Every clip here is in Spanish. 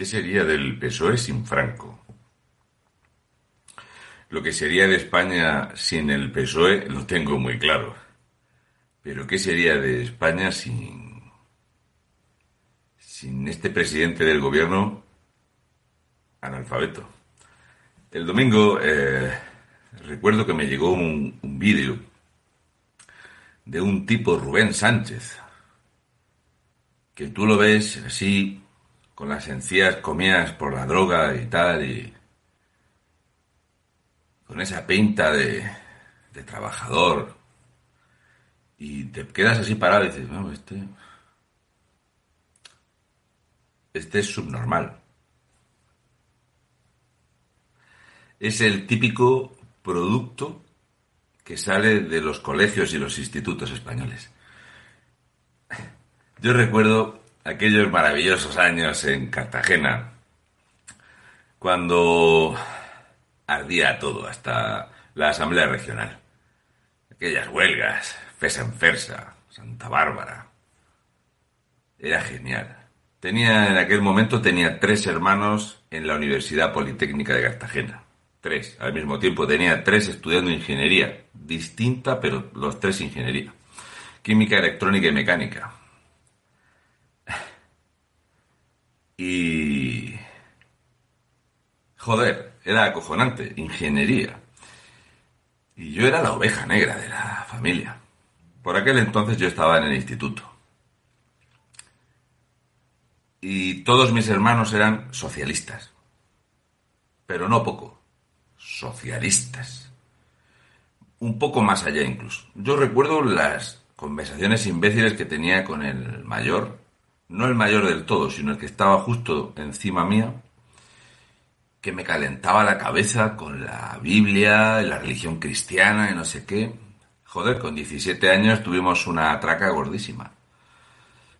¿Qué sería del PSOE sin Franco? Lo que sería de España sin el PSOE lo tengo muy claro. Pero ¿qué sería de España sin, sin este presidente del gobierno analfabeto? El domingo eh, recuerdo que me llegó un, un vídeo de un tipo Rubén Sánchez, que tú lo ves así, con las encías comidas por la droga y tal, y con esa pinta de, de trabajador, y te quedas así parado y dices, no, este, este es subnormal. Es el típico producto que sale de los colegios y los institutos españoles. Yo recuerdo aquellos maravillosos años en Cartagena, cuando ardía todo, hasta la Asamblea Regional. Aquellas huelgas, Fesa en Fersa, Santa Bárbara. Era genial. Tenía, en aquel momento tenía tres hermanos en la Universidad Politécnica de Cartagena. Tres. Al mismo tiempo tenía tres estudiando ingeniería. Distinta, pero los tres ingeniería. Química, electrónica y mecánica. Y... Joder, era acojonante. Ingeniería. Y yo era la oveja negra de la familia. Por aquel entonces yo estaba en el instituto. Y todos mis hermanos eran socialistas. Pero no poco. Socialistas. Un poco más allá incluso. Yo recuerdo las conversaciones imbéciles que tenía con el mayor. No el mayor del todo, sino el que estaba justo encima mía. Que me calentaba la cabeza con la Biblia, la religión cristiana y no sé qué Joder, con 17 años tuvimos una traca gordísima.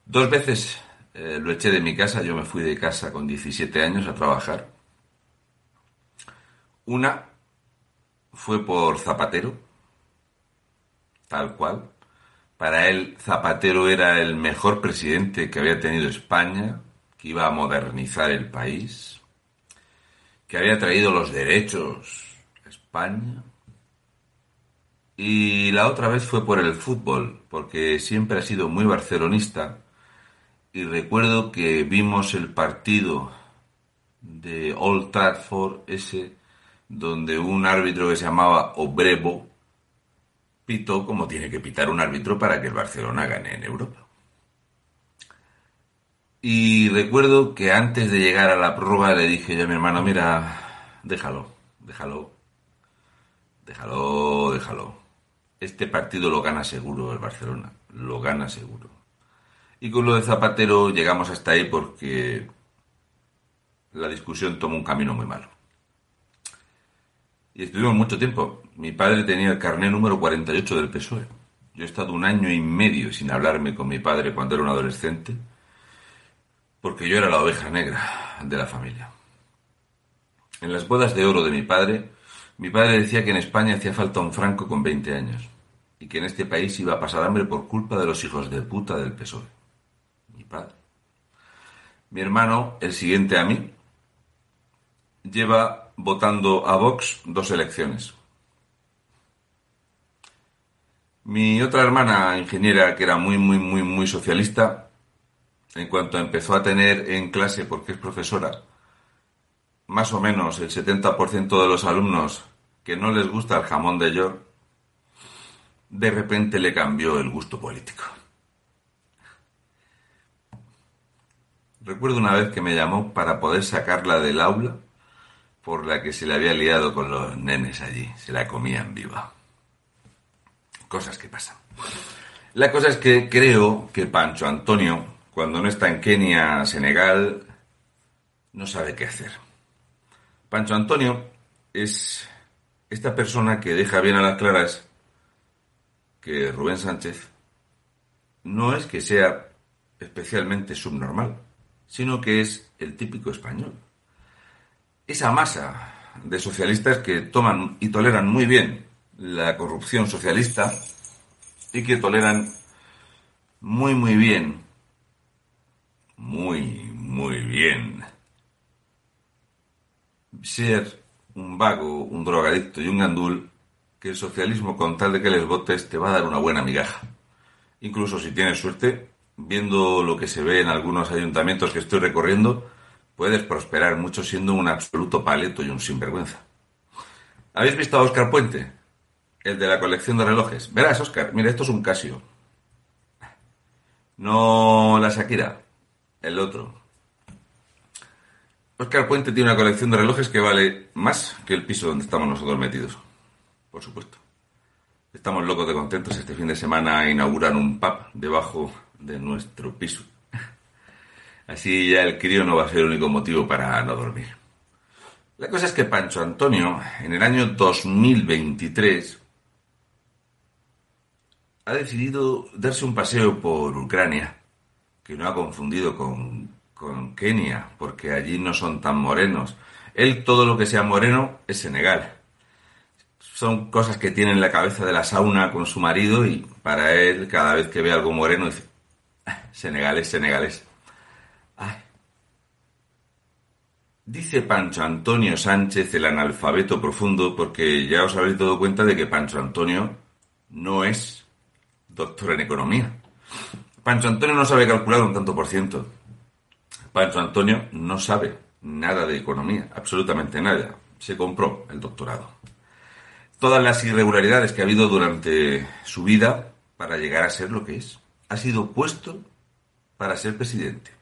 Dos veces eh, lo eché de mi casa, yo me fui de casa con 17 años a trabajar. Una fue por Zapatero, tal cual. Para él Zapatero era el mejor presidente que había tenido España, que iba a modernizar el país, que había traído los derechos a España y la otra vez fue por el fútbol, porque siempre ha sido muy barcelonista. Y recuerdo que vimos el partido de Old Trafford, ese, donde un árbitro que se llamaba Obrevo pitó como tiene que pitar un árbitro para que el Barcelona gane en Europa. Y recuerdo que antes de llegar a la prueba le dije yo a mi hermano, mira, déjalo, déjalo, déjalo, déjalo este partido lo gana seguro el Barcelona, lo gana seguro. Y con lo de Zapatero llegamos hasta ahí porque la discusión tomó un camino muy malo. Y estuvimos mucho tiempo. Mi padre tenía el carné número 48 del PSOE. Yo he estado un año y medio sin hablarme con mi padre cuando era un adolescente, porque yo era la oveja negra de la familia. En las bodas de oro de mi padre, mi padre decía que en España hacía falta un franco con 20 años y que en este país iba a pasar hambre por culpa de los hijos de puta del PSOE. Mi padre. Mi hermano, el siguiente a mí, lleva votando a Vox dos elecciones. Mi otra hermana, ingeniera, que era muy, muy, muy, muy socialista, en cuanto empezó a tener en clase, porque es profesora, más o menos el 70% de los alumnos que no les gusta el jamón de york, de repente le cambió el gusto político. Recuerdo una vez que me llamó para poder sacarla del aula por la que se le había liado con los nenes allí. Se la comían viva. Cosas que pasan. La cosa es que creo que Pancho Antonio, cuando no está en Kenia, Senegal, no sabe qué hacer. Pancho Antonio es esta persona que deja bien a las claras que Rubén Sánchez no es que sea especialmente subnormal, sino que es el típico español. Esa masa de socialistas que toman y toleran muy bien la corrupción socialista y que toleran muy, muy bien, muy, muy bien ser un vago, un drogadicto y un gandul, que el socialismo con tal de que les votes te va a dar una buena migaja. Incluso si tienes suerte, viendo lo que se ve en algunos ayuntamientos que estoy recorriendo, puedes prosperar mucho siendo un absoluto paleto y un sinvergüenza. ¿Habéis visto a Oscar Puente? El de la colección de relojes. Verás, Oscar, mira, esto es un Casio. No la Shakira, el otro. Oscar Puente tiene una colección de relojes que vale más que el piso donde estamos nosotros metidos. Por supuesto. Estamos locos de contentos. Este fin de semana inauguran un pub debajo de nuestro piso. Así ya el crío no va a ser el único motivo para no dormir. La cosa es que Pancho Antonio, en el año 2023, ha decidido darse un paseo por Ucrania, que no ha confundido con, con Kenia, porque allí no son tan morenos. Él todo lo que sea moreno es Senegal. Son cosas que tiene en la cabeza de la sauna con su marido y para él cada vez que ve algo moreno dice, ah, senegalés, senegalés. Dice Pancho Antonio Sánchez el analfabeto profundo porque ya os habéis dado cuenta de que Pancho Antonio no es doctor en economía. Pancho Antonio no sabe calcular un tanto por ciento. Pancho Antonio no sabe nada de economía, absolutamente nada. Se compró el doctorado. Todas las irregularidades que ha habido durante su vida para llegar a ser lo que es. Ha sido puesto para ser presidente.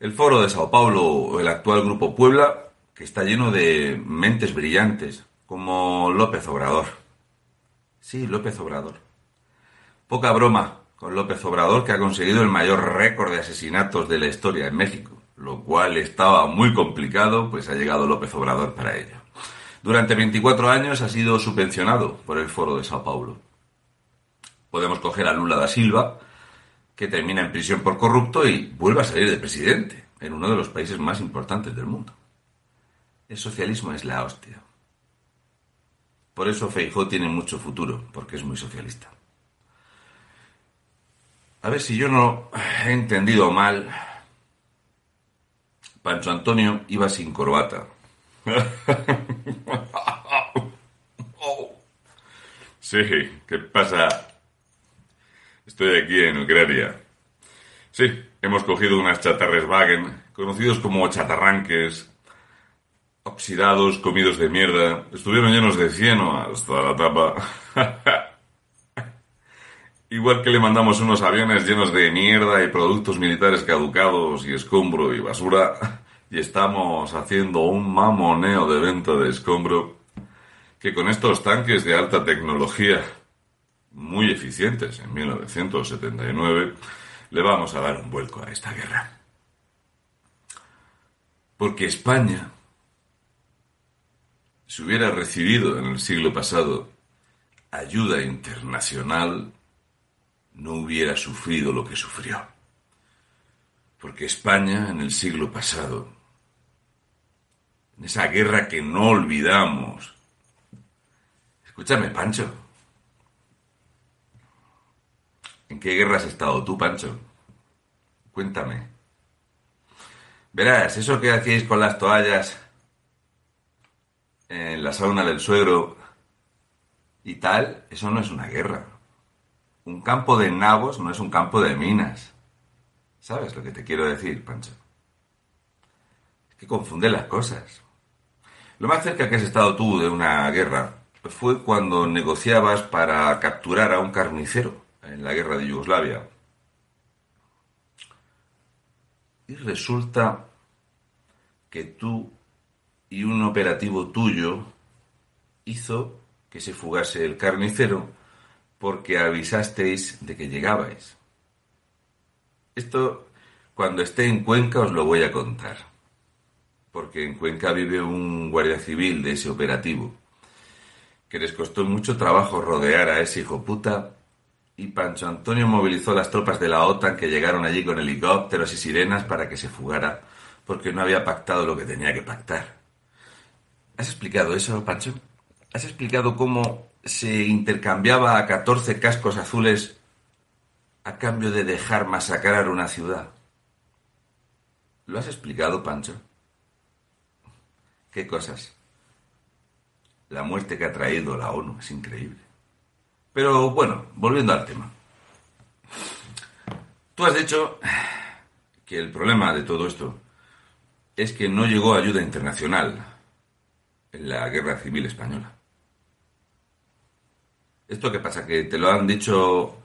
El foro de Sao Paulo o el actual Grupo Puebla, que está lleno de mentes brillantes, como López Obrador. Sí, López Obrador. Poca broma con López Obrador, que ha conseguido el mayor récord de asesinatos de la historia en México, lo cual estaba muy complicado, pues ha llegado López Obrador para ello. Durante 24 años ha sido subvencionado por el Foro de Sao Paulo. Podemos coger a Lula da Silva, que termina en prisión por corrupto y vuelve a salir de presidente en uno de los países más importantes del mundo. El socialismo es la hostia. Por eso Feijó tiene mucho futuro, porque es muy socialista. A ver si yo no he entendido mal. Pancho Antonio iba sin corbata. Sí, ¿qué pasa? Estoy aquí en Ucrania. Sí, hemos cogido unas chatarres Wagen, conocidos como chatarranques, oxidados, comidos de mierda. Estuvieron llenos de cieno hasta la tapa. Igual que le mandamos unos aviones llenos de mierda y productos militares caducados y escombro y basura, y estamos haciendo un mamoneo de venta de escombro que con estos tanques de alta tecnología, muy eficientes en 1979, le vamos a dar un vuelco a esta guerra. Porque España, si hubiera recibido en el siglo pasado ayuda internacional, no hubiera sufrido lo que sufrió. Porque España en el siglo pasado, en esa guerra que no olvidamos, escúchame, Pancho, ¿en qué guerra has estado tú, Pancho? Cuéntame. Verás, eso que hacéis con las toallas en la sauna del suegro y tal, eso no es una guerra. Un campo de nabos no es un campo de minas. ¿Sabes lo que te quiero decir, Pancho? Es que confunde las cosas. Lo más cerca que has estado tú de una guerra fue cuando negociabas para capturar a un carnicero en la guerra de Yugoslavia. Y resulta que tú y un operativo tuyo hizo que se fugase el carnicero porque avisasteis de que llegabais. Esto, cuando esté en Cuenca, os lo voy a contar. Porque en Cuenca vive un guardia civil de ese operativo, que les costó mucho trabajo rodear a ese hijo puta, y Pancho Antonio movilizó las tropas de la OTAN que llegaron allí con helicópteros y sirenas para que se fugara, porque no había pactado lo que tenía que pactar. ¿Has explicado eso, Pancho? ¿Has explicado cómo se intercambiaba a 14 cascos azules a cambio de dejar masacrar una ciudad. ¿Lo has explicado, Pancho? qué cosas. La muerte que ha traído la ONU es increíble. Pero bueno, volviendo al tema. Tú has dicho que el problema de todo esto es que no llegó ayuda internacional en la guerra civil española. ¿Esto qué pasa? ¿Que te lo han dicho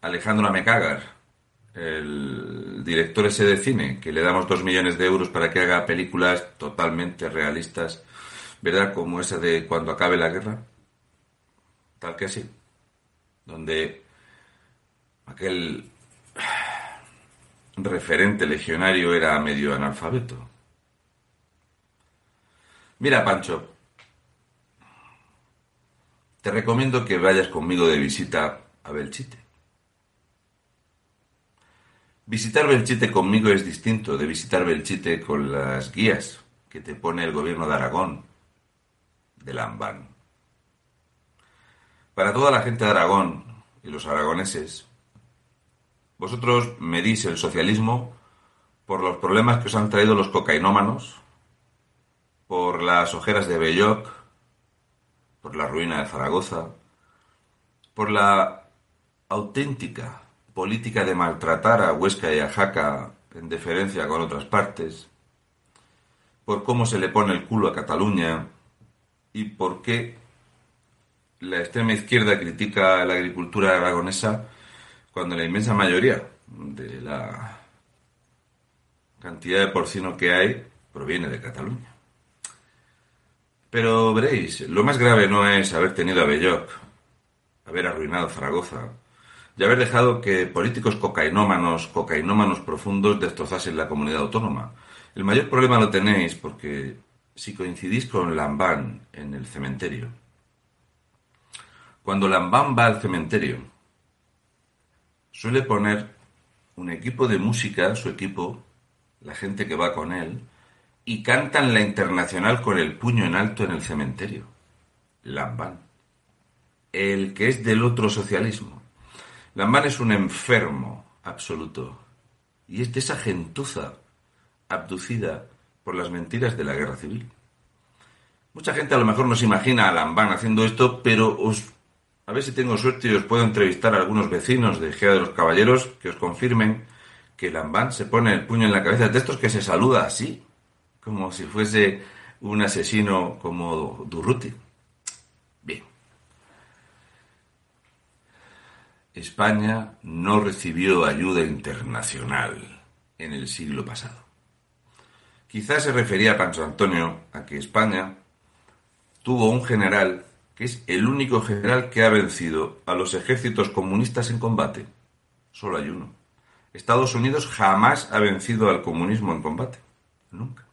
Alejandro Amecagar, el director ese de cine, que le damos dos millones de euros para que haga películas totalmente realistas, ¿verdad? Como esa de Cuando acabe la guerra? Tal que sí. Donde aquel referente legionario era medio analfabeto. Mira, Pancho, te recomiendo que vayas conmigo de visita a Belchite. Visitar Belchite conmigo es distinto de visitar Belchite con las guías que te pone el gobierno de Aragón, de Lambán. Para toda la gente de Aragón y los aragoneses, vosotros medís el socialismo por los problemas que os han traído los cocainómanos, por las ojeras de Belloc, por la ruina de Zaragoza, por la auténtica política de maltratar a Huesca y a Jaca en deferencia con otras partes, por cómo se le pone el culo a Cataluña y por qué la extrema izquierda critica la agricultura aragonesa cuando la inmensa mayoría de la cantidad de porcino que hay proviene de Cataluña. Pero veréis, lo más grave no es haber tenido a Belloc, haber arruinado Zaragoza y haber dejado que políticos cocainómanos, cocainómanos profundos destrozasen la comunidad autónoma. El mayor problema lo tenéis porque si coincidís con Lambán en el cementerio, cuando Lambán va al cementerio, suele poner un equipo de música, su equipo, la gente que va con él, y cantan la internacional con el puño en alto en el cementerio. Lambán. El que es del otro socialismo. Lambán es un enfermo absoluto. Y es de esa gentuza abducida por las mentiras de la guerra civil. Mucha gente a lo mejor no se imagina a Lambán haciendo esto, pero os, a ver si tengo suerte y os puedo entrevistar a algunos vecinos de Gea de los Caballeros que os confirmen que Lambán se pone el puño en la cabeza de estos que se saluda así, como si fuese un asesino como Durruti. Bien. España no recibió ayuda internacional en el siglo pasado. Quizás se refería a Pancho Antonio a que España tuvo un general que es el único general que ha vencido a los ejércitos comunistas en combate. Solo hay uno. Estados Unidos jamás ha vencido al comunismo en combate. Nunca.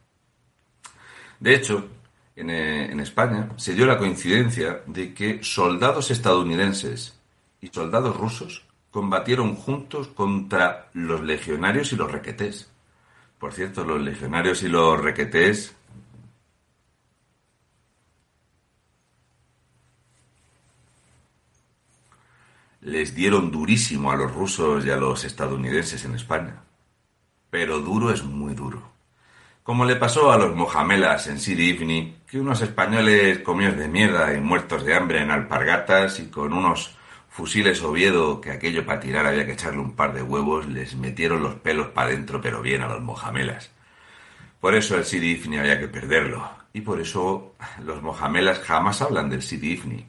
De hecho, eh, en, España se dio la coincidencia de que soldados estadounidenses y soldados rusos combatieron juntos contra los legionarios y los requetés. Por cierto, los legionarios y los requetés les dieron durísimo a los rusos y a los estadounidenses en España. Pero duro es muy duro. Como le pasó a los mojamelas en Sidi Ifni, que unos españoles comidos de mierda y muertos de hambre en alpargatas y con unos fusiles Oviedo que aquello para tirar había que echarle un par de huevos, les metieron los pelos para adentro pero bien a los mojamelas. Por eso el Sidi Ifni había que perderlo. Y por eso los mojamelas jamás hablan del Sidi Ifni.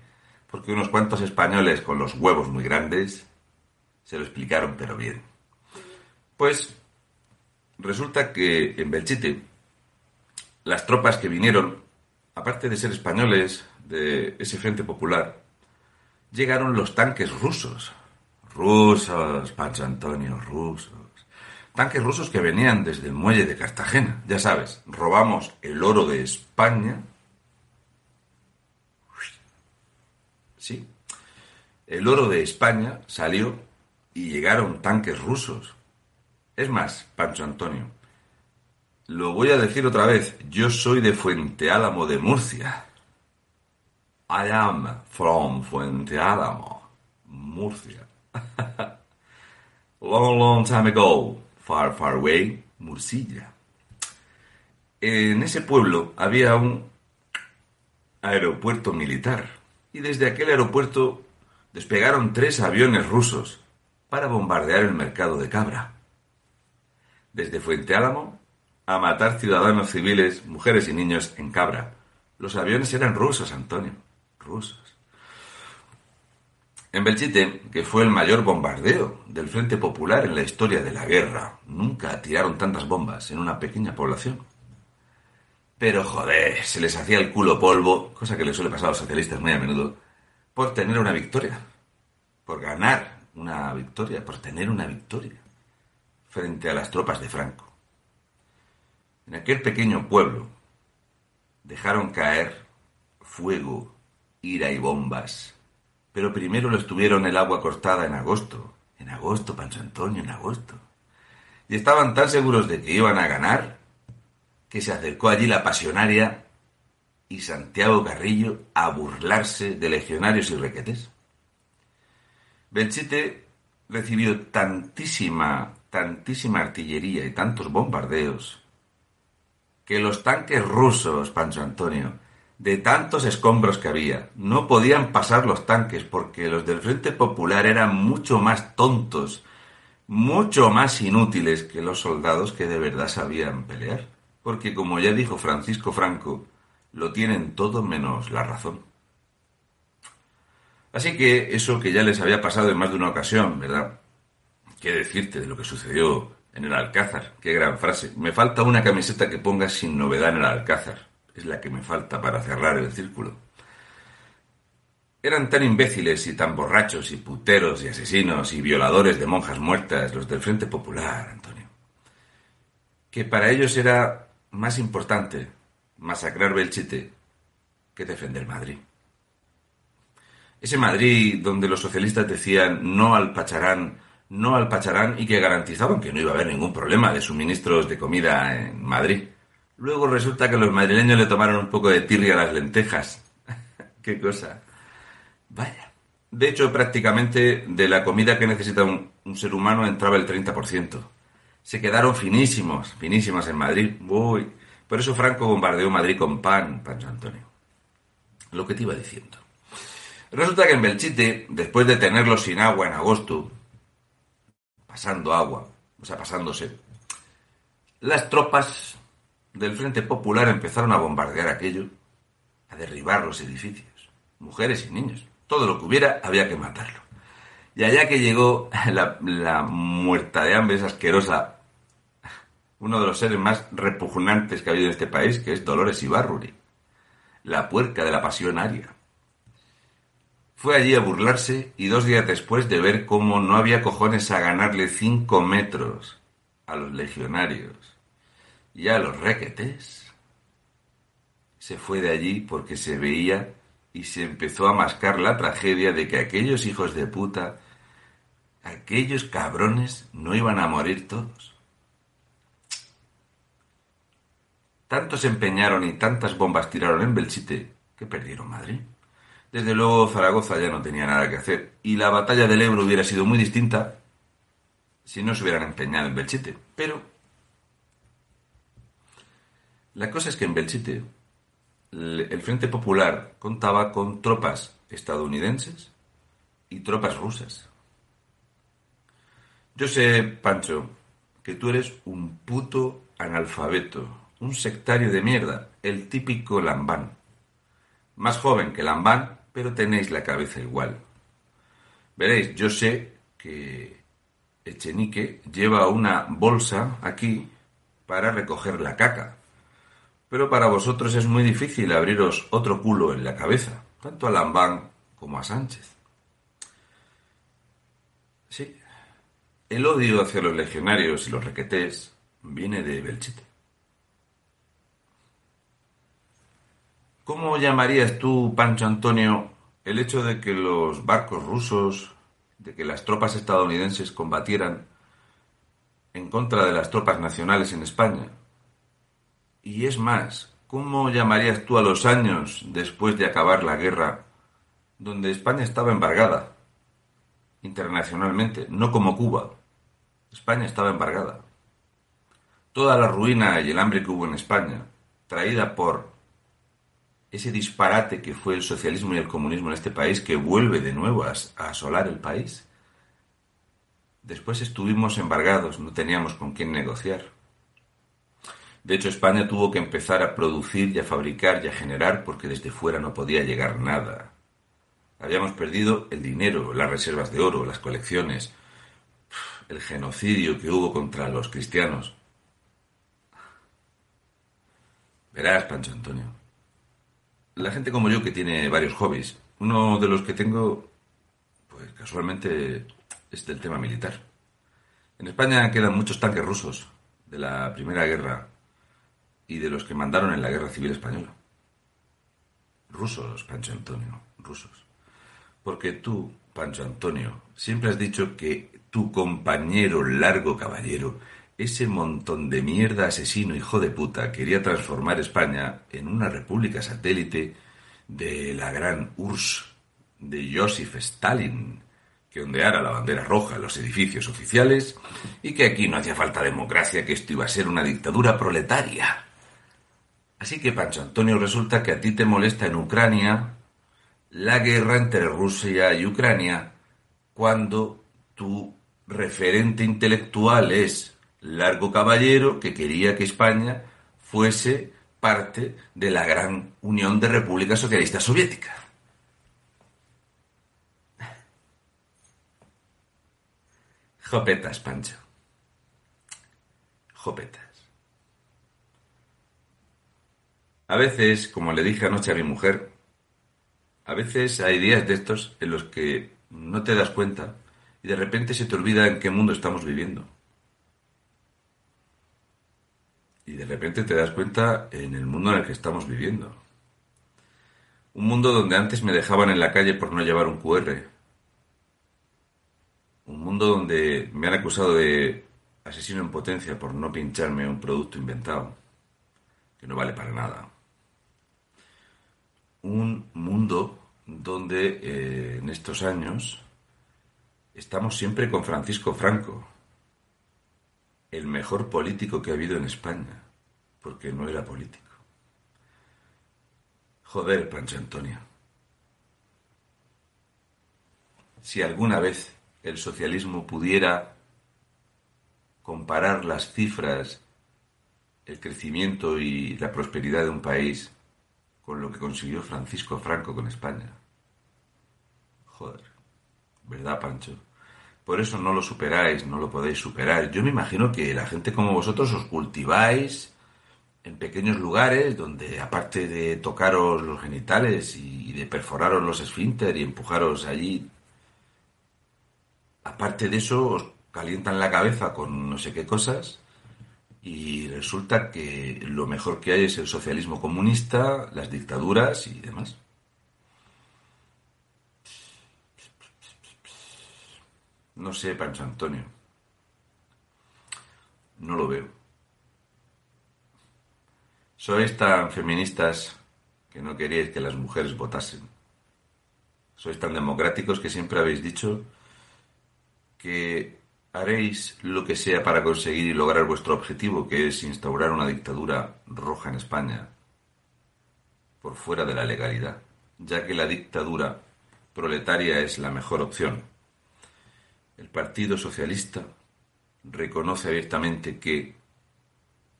Porque unos cuantos españoles con los huevos muy grandes se lo explicaron pero bien. Pues resulta que en Belchite las tropas que vinieron, aparte de ser españoles de ese Frente Popular, llegaron los tanques rusos. Rusos, Pancho Antonio, rusos. Tanques rusos que venían desde el muelle de Cartagena. Ya sabes, robamos el oro de España. Sí. El oro de España salió y llegaron tanques rusos. Es más, Pancho Antonio, lo voy a decir otra vez. Yo soy de Fuente Álamo de Murcia. I am from Fuente Álamo, Murcia. long, long time ago, far, far away, Murcia. en ese pueblo había un aeropuerto militar y desde aquel aeropuerto despegaron tres aviones rusos para bombardear el mercado de Cabra. Desde Fuente Álamo a matar ciudadanos civiles, mujeres y niños en Cabra. Los aviones eran rusos, Antonio, rusos. En Belchite, que fue el mayor bombardeo del Frente Popular en la historia de la guerra, nunca tiraron tantas bombas en una pequeña población. Pero joder, se les hacía el culo polvo, cosa que les suele pasar a los socialistas muy a menudo, por tener una victoria, por ganar una victoria, por tener una victoria frente a las tropas de Franco. En aquel pequeño pueblo dejaron caer fuego, ira y bombas, pero primero lo estuvieron el agua cortada en agosto, en agosto, Pancho Antonio, en agosto. Y estaban tan seguros de que iban a ganar que se acercó allí la pasionaria y Santiago Carrillo a burlarse de legionarios y requetes. Belchite recibió tantísima, tantísima artillería y tantos bombardeos que los tanques rusos, Pancho Antonio, de tantos escombros que había, no podían pasar los tanques porque los del Frente Popular eran mucho más tontos, mucho más inútiles que los soldados que de verdad sabían pelear. Porque como ya dijo Francisco Franco, lo tienen todo menos la razón. Así que eso que ya les había pasado en más de una ocasión, ¿verdad? ¿Qué decirte de lo que sucedió en el Alcázar, qué gran frase. Me falta una camiseta que ponga sin novedad en el Alcázar. Es la que me falta para cerrar el círculo. Eran tan imbéciles y tan borrachos y puteros y asesinos y violadores de monjas muertas los del Frente Popular, Antonio, que para ellos era más importante masacrar Belchite que defender Madrid. Ese Madrid donde los socialistas decían no al Pacharán no al Pacharán y que garantizaban que no iba a haber ningún problema de suministros de comida en Madrid. Luego resulta que los madrileños le tomaron un poco de tirria a las lentejas. Qué cosa. Vaya. De hecho, prácticamente de la comida que necesita un, ser humano entraba el 30%. Se quedaron finísimos, finísimos en Madrid. Uy. Por eso Franco bombardeó Madrid con pan, Pancho Antonio. Lo que te iba diciendo. Resulta que en Belchite, después de tenerlo sin agua en agosto, pasando agua, o sea, pasándose. Las tropas del Frente Popular empezaron a bombardear aquello, a derribar los edificios, mujeres y niños. Todo lo que hubiera había que matarlo. Y allá que llegó la, muerta de hambre, esa asquerosa, uno de los seres más repugnantes que ha habido en este país, que es Dolores Ibarruri, la puerca de la pasión aria. Fue allí a burlarse y dos días después de ver cómo no había cojones a ganarle cinco metros a los legionarios y a los requetes, se fue de allí porque se veía y se empezó a mascar la tragedia de que aquellos hijos de puta, aquellos cabrones, no iban a morir todos. Tantos se empeñaron y tantas bombas tiraron en Belchite que perdieron Madrid. Desde luego Zaragoza ya no tenía nada que hacer y la batalla del Ebro hubiera sido muy distinta si no se hubieran empeñado en Belchite. Pero la cosa es que en Belchite el Frente Popular contaba con tropas estadounidenses y tropas rusas. Yo sé, Pancho, que tú eres un puto analfabeto, un sectario de mierda, el típico lambán. Más joven que lambán, pero tenéis la cabeza igual. Veréis, yo sé que Echenique lleva una bolsa aquí para recoger la caca, pero para vosotros es muy difícil abriros otro culo en la cabeza, tanto a Lambán como a Sánchez. Sí, el odio hacia los legionarios y los requetés viene de Belchite. ¿Cómo llamarías tú, Pancho Antonio, el hecho de que los barcos rusos, de que las tropas estadounidenses combatieran en contra de las tropas nacionales en España? Y es más, ¿cómo llamarías tú a los años después de acabar la guerra, donde España estaba embargada internacionalmente, no como Cuba? España estaba embargada. toda la ruina y el hambre que hubo en España, traída por ese disparate que fue el socialismo y el comunismo en este país, que vuelve de nuevo a, asolar el país. Después estuvimos embargados, no teníamos con quién negociar. De hecho, España tuvo que empezar a producir y a fabricar y a generar porque desde fuera no podía llegar nada. Habíamos perdido el dinero, las reservas de oro, las colecciones, el genocidio que hubo contra los cristianos. Verás, Pancho Antonio. La gente como yo que tiene varios hobbies, uno de los que tengo, pues casualmente, es del tema militar. En España quedan muchos tanques rusos de la Primera Guerra y de los que mandaron en la Guerra Civil Española. Rusos, Pancho Antonio, rusos. Porque tú, Pancho Antonio, siempre has dicho que tu compañero largo caballero, ese montón de mierda asesino hijo de puta, quería transformar España en una república satélite de la gran URSS de Joseph Stalin, que ondeara la bandera roja en los edificios oficiales y que aquí no hacía falta democracia, que esto iba a ser una dictadura proletaria. Así que, Pancho Antonio, resulta que a ti te molesta en Ucrania la guerra entre Rusia y Ucrania cuando tu referente intelectual es Largo Caballero, que quería que España fuese parte de la gran Unión de Repúblicas Socialistas Soviéticas. Jopetas, Pancho. Jopetas. A veces, como le dije anoche a mi mujer, a veces hay días de estos en los que no te das cuenta y de repente se te olvida en qué mundo estamos viviendo. Y de repente te das cuenta en el mundo en el que estamos viviendo. Un mundo donde antes me dejaban en la calle por no llevar un QR. Un mundo donde me han acusado de asesino en potencia por no pincharme un producto inventado, que no vale para nada. Un mundo donde eh, en estos años estamos siempre con Francisco Franco, el mejor político que ha habido en España, porque no era político. Joder, Pancho Antonio. Si alguna vez el socialismo pudiera comparar las cifras, el crecimiento y la prosperidad de un país con lo que consiguió Francisco Franco con España. Joder, ¿verdad, Pancho? Por eso no lo superáis, no lo podéis superar. Yo me imagino que la gente como vosotros os cultiváis en pequeños lugares donde, aparte de tocaros los genitales y de perforaros los esfínter y empujaros allí, aparte de eso os calientan la cabeza con no sé qué cosas y resulta que lo mejor que hay es el socialismo comunista, las dictaduras y demás. No sé, Pancho Antonio. No lo veo. Sois tan feministas que no queríais que las mujeres votasen. Sois tan democráticos que siempre habéis dicho que haréis lo que sea para conseguir y lograr vuestro objetivo, que es instaurar una dictadura roja en España, por fuera de la legalidad, ya que la dictadura proletaria es la mejor opción. El Partido Socialista reconoce abiertamente que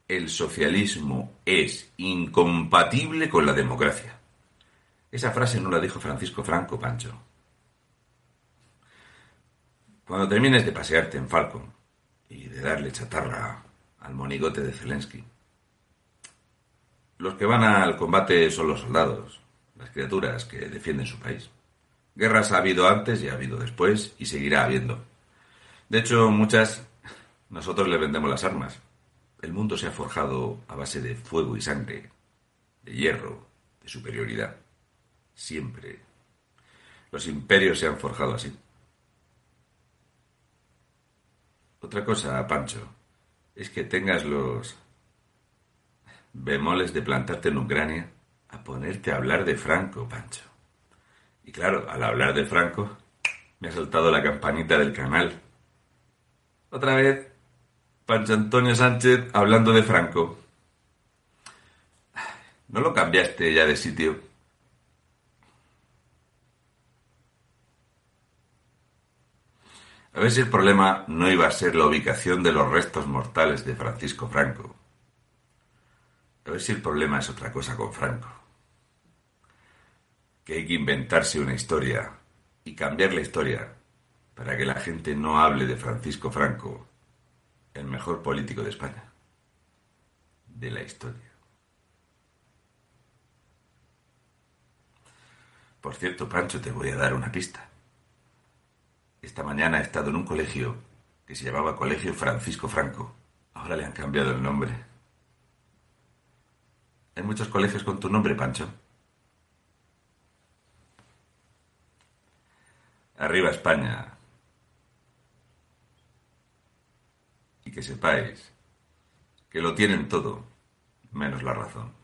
el socialismo es incompatible con la democracia. Esa frase no la dijo Francisco Franco, Pancho. Cuando termines de pasearte en Falcon y de darle chatarra al monigote de Zelensky, los que van al combate son los soldados, las criaturas que defienden su país. Guerras ha habido antes y ha habido después y seguirá habiendo. De hecho, muchas nosotros le vendemos las armas. El mundo se ha forjado a base de fuego y sangre, de hierro, de superioridad. Siempre. Los imperios se han forjado así. Otra cosa, Pancho, es que tengas los bemoles de plantarte en Ucrania a ponerte a hablar de Franco, Pancho. Y claro, al hablar de Franco, me ha saltado la campanita del canal. Otra vez, Pancho Antonio Sánchez hablando de Franco. ¿No lo cambiaste ya de sitio? A ver si el problema no iba a ser la ubicación de los restos mortales de Francisco Franco. A ver si el problema es otra cosa con Franco. Que hay que inventarse una historia y cambiar la historia para que la gente no hable de Francisco Franco, el mejor político de España, de la historia. Por cierto, Pancho, te voy a dar una pista. Esta mañana he estado en un colegio que se llamaba Colegio Francisco Franco. Ahora le han cambiado el nombre. Hay muchos colegios con tu nombre, Pancho. Arriba España. Y que sepáis que lo tienen todo, menos la razón.